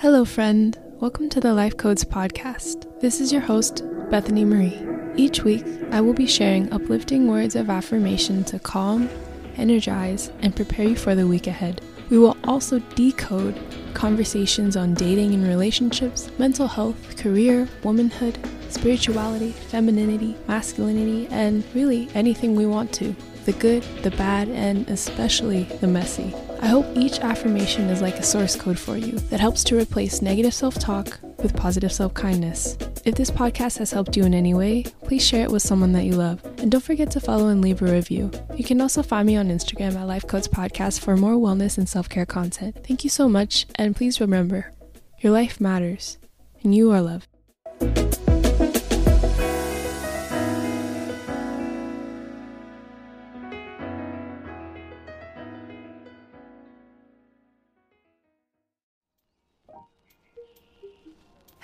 Hello, friend. Welcome to the Life Codes podcast. This is your host, Bethany Marie. Each week, I will be sharing uplifting words of affirmation to calm, energize, and prepare you for the week ahead. We will also decode conversations on dating and relationships, mental health, career, womanhood, spirituality, femininity, masculinity, and really anything we want to the good, the bad, and especially the messy. I hope each affirmation is like a source code for you that helps to replace negative self talk with positive self kindness. If this podcast has helped you in any way, please share it with someone that you love. And don't forget to follow and leave a review. You can also find me on Instagram at Life Codes Podcast for more wellness and self care content. Thank you so much, and please remember your life matters, and you are loved.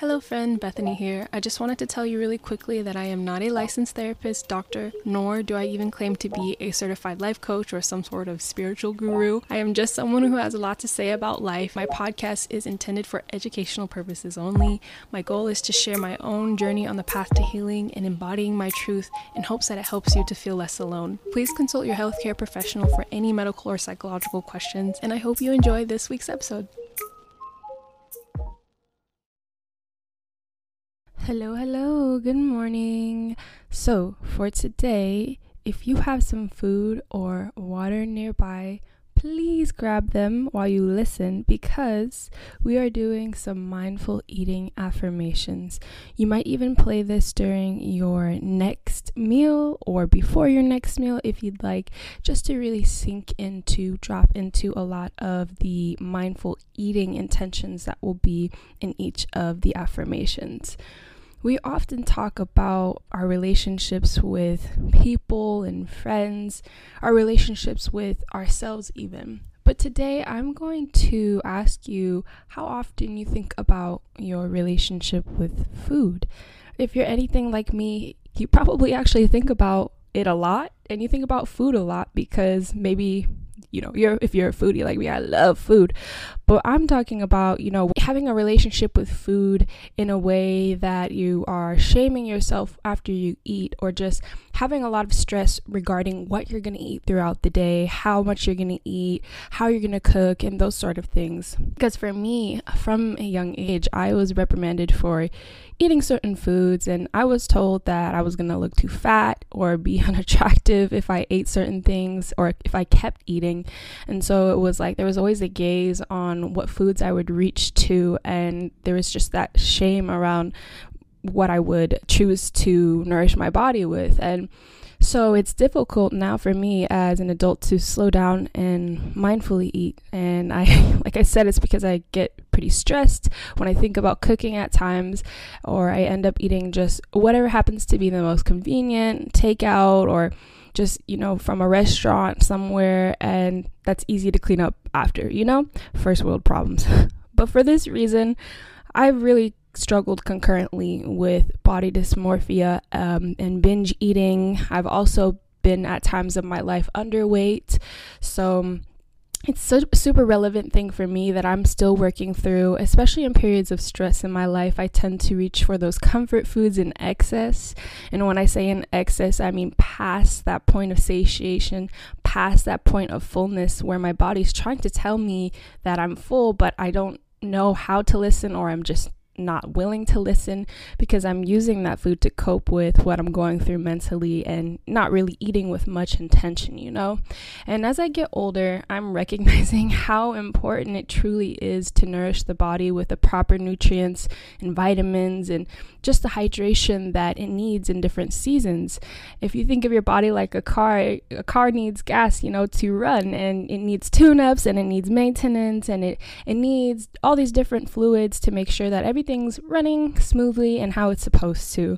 Hello, friend, Bethany here. I just wanted to tell you really quickly that I am not a licensed therapist, doctor, nor do I even claim to be a certified life coach or some sort of spiritual guru. I am just someone who has a lot to say about life. My podcast is intended for educational purposes only. My goal is to share my own journey on the path to healing and embodying my truth in hopes that it helps you to feel less alone. Please consult your healthcare professional for any medical or psychological questions, and I hope you enjoy this week's episode. Hello, hello, good morning. So, for today, if you have some food or water nearby, please grab them while you listen because we are doing some mindful eating affirmations. You might even play this during your next meal or before your next meal if you'd like, just to really sink into, drop into a lot of the mindful eating intentions that will be in each of the affirmations we often talk about our relationships with people and friends, our relationships with ourselves, even. But today I'm going to ask you how often you think about your relationship with food. If you're anything like me, you probably actually think about it a lot and you think about food a lot because maybe you know you're if you're a foodie like me i love food but i'm talking about you know having a relationship with food in a way that you are shaming yourself after you eat or just having a lot of stress regarding what you're going to eat throughout the day how much you're going to eat how you're going to cook and those sort of things because for me from a young age i was reprimanded for eating certain foods, and I was told that I was gonna look too fat or be unattractive if I ate certain things or if I kept eating. And so it was like there was always a gaze on what foods I would reach to, and there was just that shame around what I would choose to nourish my body with. And so it's difficult now for me as an adult to slow down and mindfully eat. And I, like I said, it's because I get pretty stressed when I think about cooking at times, or I end up eating just whatever happens to be the most convenient, takeout, or just, you know, from a restaurant somewhere. And that's easy to clean up after, you know? First world problems. but for this reason, I've really struggled concurrently with body dysmorphia um, and binge eating. I've also been at times of my life underweight. So it's a super relevant thing for me that I'm still working through, especially in periods of stress in my life. I tend to reach for those comfort foods in excess. And when I say in excess, I mean past that point of satiation, past that point of fullness where my body's trying to tell me that I'm full, but I don't know how to listen or I'm just not willing to listen because I'm using that food to cope with what I'm going through mentally and not really eating with much intention, you know? And as I get older, I'm recognizing how important it truly is to nourish the body with the proper nutrients and vitamins and just the hydration that it needs in different seasons. If you think of your body like a car, a car needs gas, you know, to run and it needs tune-ups and it needs maintenance and it it needs all these different fluids to make sure that everything everything's running smoothly and how it's supposed to.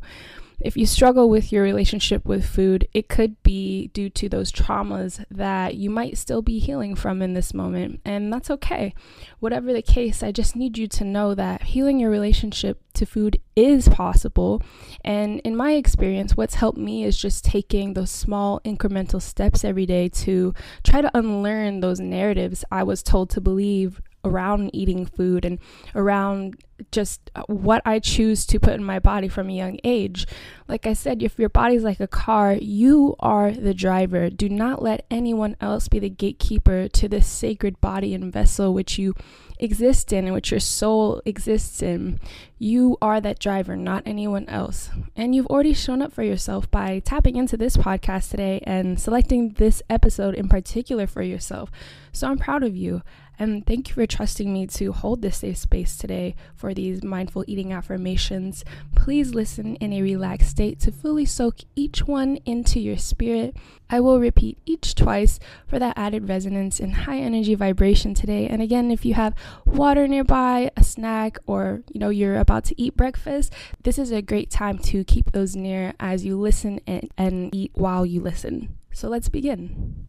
If you struggle with your relationship with food, it could be due to those traumas that you might still be healing from in this moment, and that's okay. Whatever the case, I just need you to know that healing your relationship to food is possible. And in my experience, what's helped me is just taking those small incremental steps every day to try to unlearn those narratives I was told to believe around eating food and around just what I choose to put in my body from a young age. Like I said, if your body's like a car, you are the driver. Do not let anyone else be the gatekeeper to this sacred body and vessel which you exist in and which your soul exists in. You are that driver, not anyone else. And you've already shown up for yourself by tapping into this podcast today and selecting this episode in particular for yourself. So I'm proud of you. And thank you for trusting me to hold this safe space today for these mindful eating affirmations. Please listen in a relaxed state to fully soak each one into your spirit. I will repeat each twice for that added resonance and high energy vibration today. And again, if you have water nearby, a snack, or you know you're about to eat breakfast, this is a great time to keep those near as you listen and, and eat while you listen. So let's begin.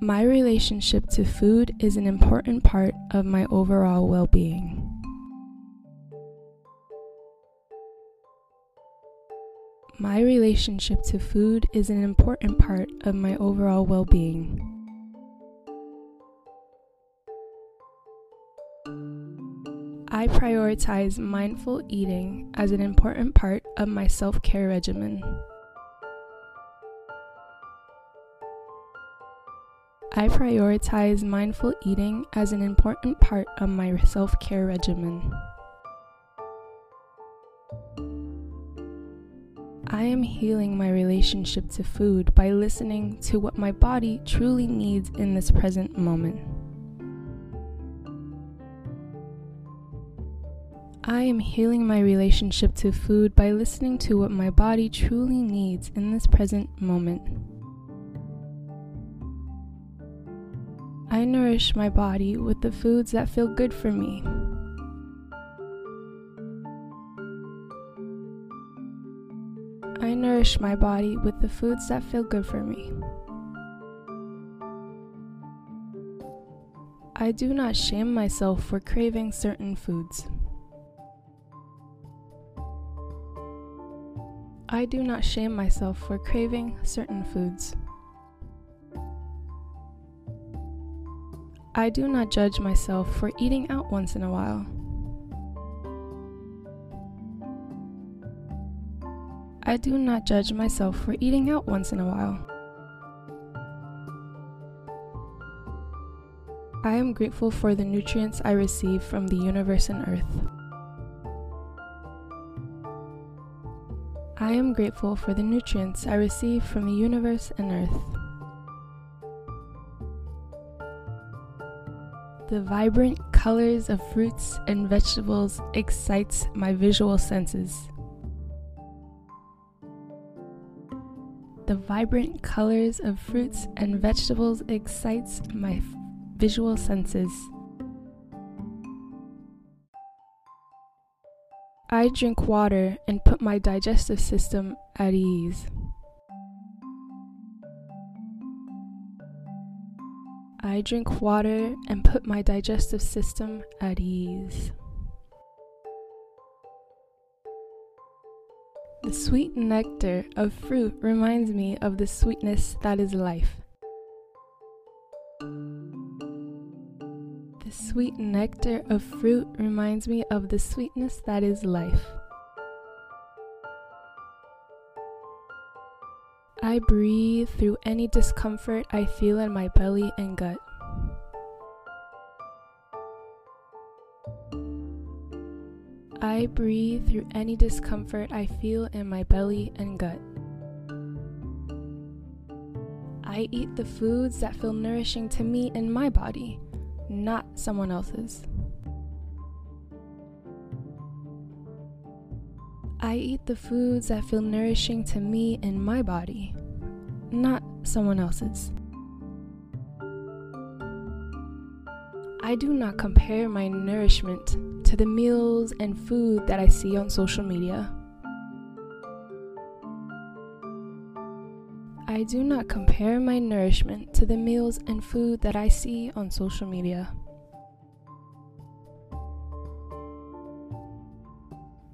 My relationship to food is an important part of my overall well being. My relationship to food is an important part of my overall well being. I prioritize mindful eating as an important part of my self care regimen. I prioritize mindful eating as an important part of my self care regimen. Am healing my relationship to food by listening to what my body truly needs in this present moment. I am healing my relationship to food by listening to what my body truly needs in this present moment. I nourish my body with the foods that feel good for me. I nourish my body with the foods that feel good for me. I do not shame myself for craving certain foods. I do not shame myself for craving certain foods. I do not judge myself for eating out once in a while. I do not judge myself for eating out once in a while. I am grateful for the nutrients I receive from the universe and earth. I am grateful for the nutrients I receive from the universe and earth. The vibrant colors of fruits and vegetables excites my visual senses. The vibrant colors of fruits and vegetables excites my f- visual senses. I drink water and put my digestive system at ease. I drink water and put my digestive system at ease. The sweet nectar of fruit reminds me of the sweetness that is life. The sweet nectar of fruit reminds me of the sweetness that is life. I breathe through any discomfort I feel in my belly and gut. I breathe through any discomfort I feel in my belly and gut. I eat the foods that feel nourishing to me and my body, not someone else's. I eat the foods that feel nourishing to me and my body, not someone else's. I do not compare my nourishment to the meals and food that I see on social media. I do not compare my nourishment to the meals and food that I see on social media.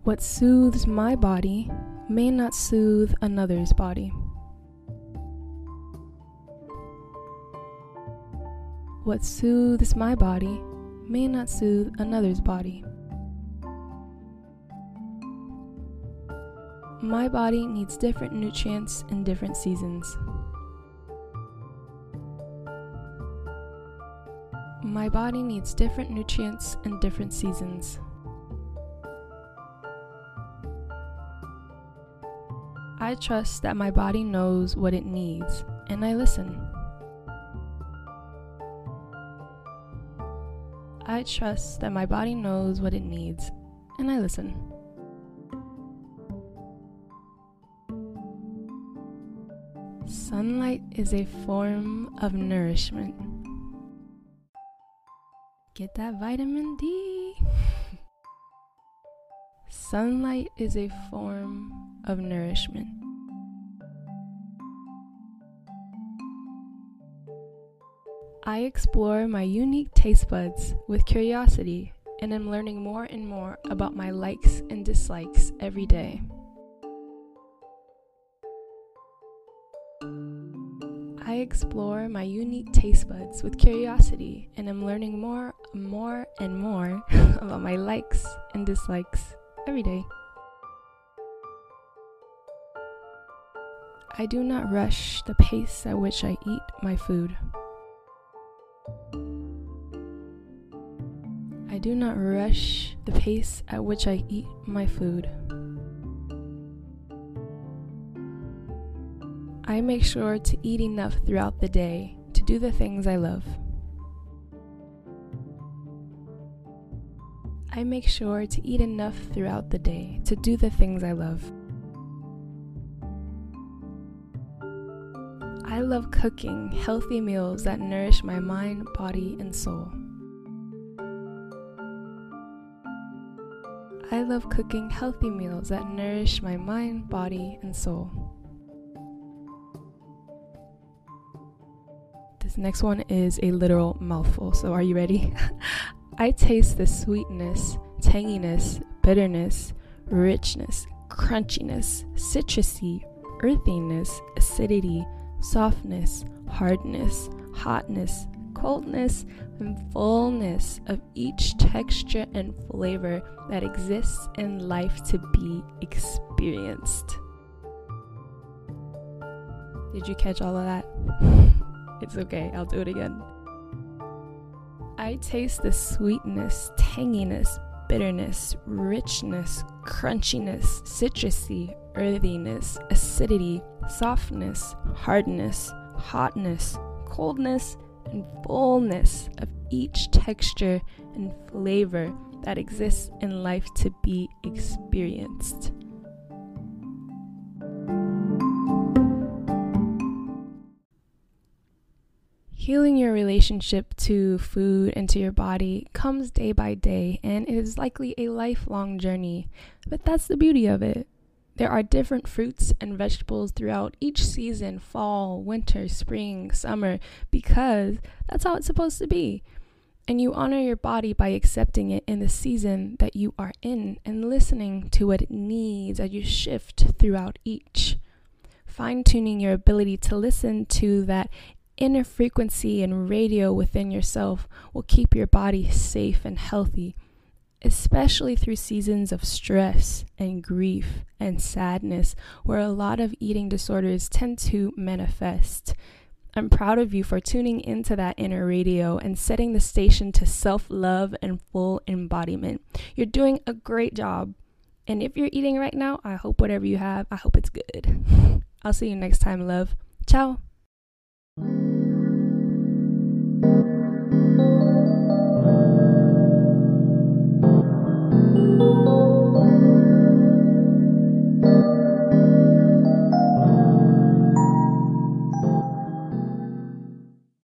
What soothes my body, may not soothe another's body. What soothes my body may not soothe another's body. My body needs different nutrients in different seasons. My body needs different nutrients in different seasons. I trust that my body knows what it needs, and I listen. I trust that my body knows what it needs, and I listen. Sunlight is a form of nourishment. Get that vitamin D. Sunlight is a form of nourishment. I explore my unique taste buds with curiosity and am learning more and more about my likes and dislikes every day. I explore my unique taste buds with curiosity and am learning more, more, and more about my likes and dislikes every day. I do not rush the pace at which I eat my food. I do not rush the pace at which I eat my food. I make sure to eat enough throughout the day to do the things I love. I make sure to eat enough throughout the day to do the things I love. Love cooking healthy meals that nourish my mind, body, and soul. I love cooking healthy meals that nourish my mind, body, and soul. This next one is a literal mouthful, so are you ready? I taste the sweetness, tanginess, bitterness, richness, crunchiness, citrusy, earthiness, acidity, softness, hardness, hotness, coldness, and fullness of each texture and flavor that exists in life to be experienced. Did you catch all of that? it's okay, I'll do it again. I taste the sweetness, tanginess, bitterness, richness, crunchiness, citrusy, earthiness, acidity, softness, hardness, hotness, coldness, and fullness of each texture and flavor that exists in life to be experienced. Healing your relationship to food and to your body comes day by day and it is likely a lifelong journey, but that's the beauty of it. There are different fruits and vegetables throughout each season fall, winter, spring, summer because that's how it's supposed to be. And you honor your body by accepting it in the season that you are in and listening to what it needs as you shift throughout each. Fine tuning your ability to listen to that inner frequency and radio within yourself will keep your body safe and healthy especially through seasons of stress and grief and sadness, where a lot of eating disorders tend to manifest. I'm proud of you for tuning into that inner radio and setting the station to self love and full embodiment. You're doing a great job. And if you're eating right now, I hope whatever you have, I hope it's good. I'll see you next time, love. Ciao.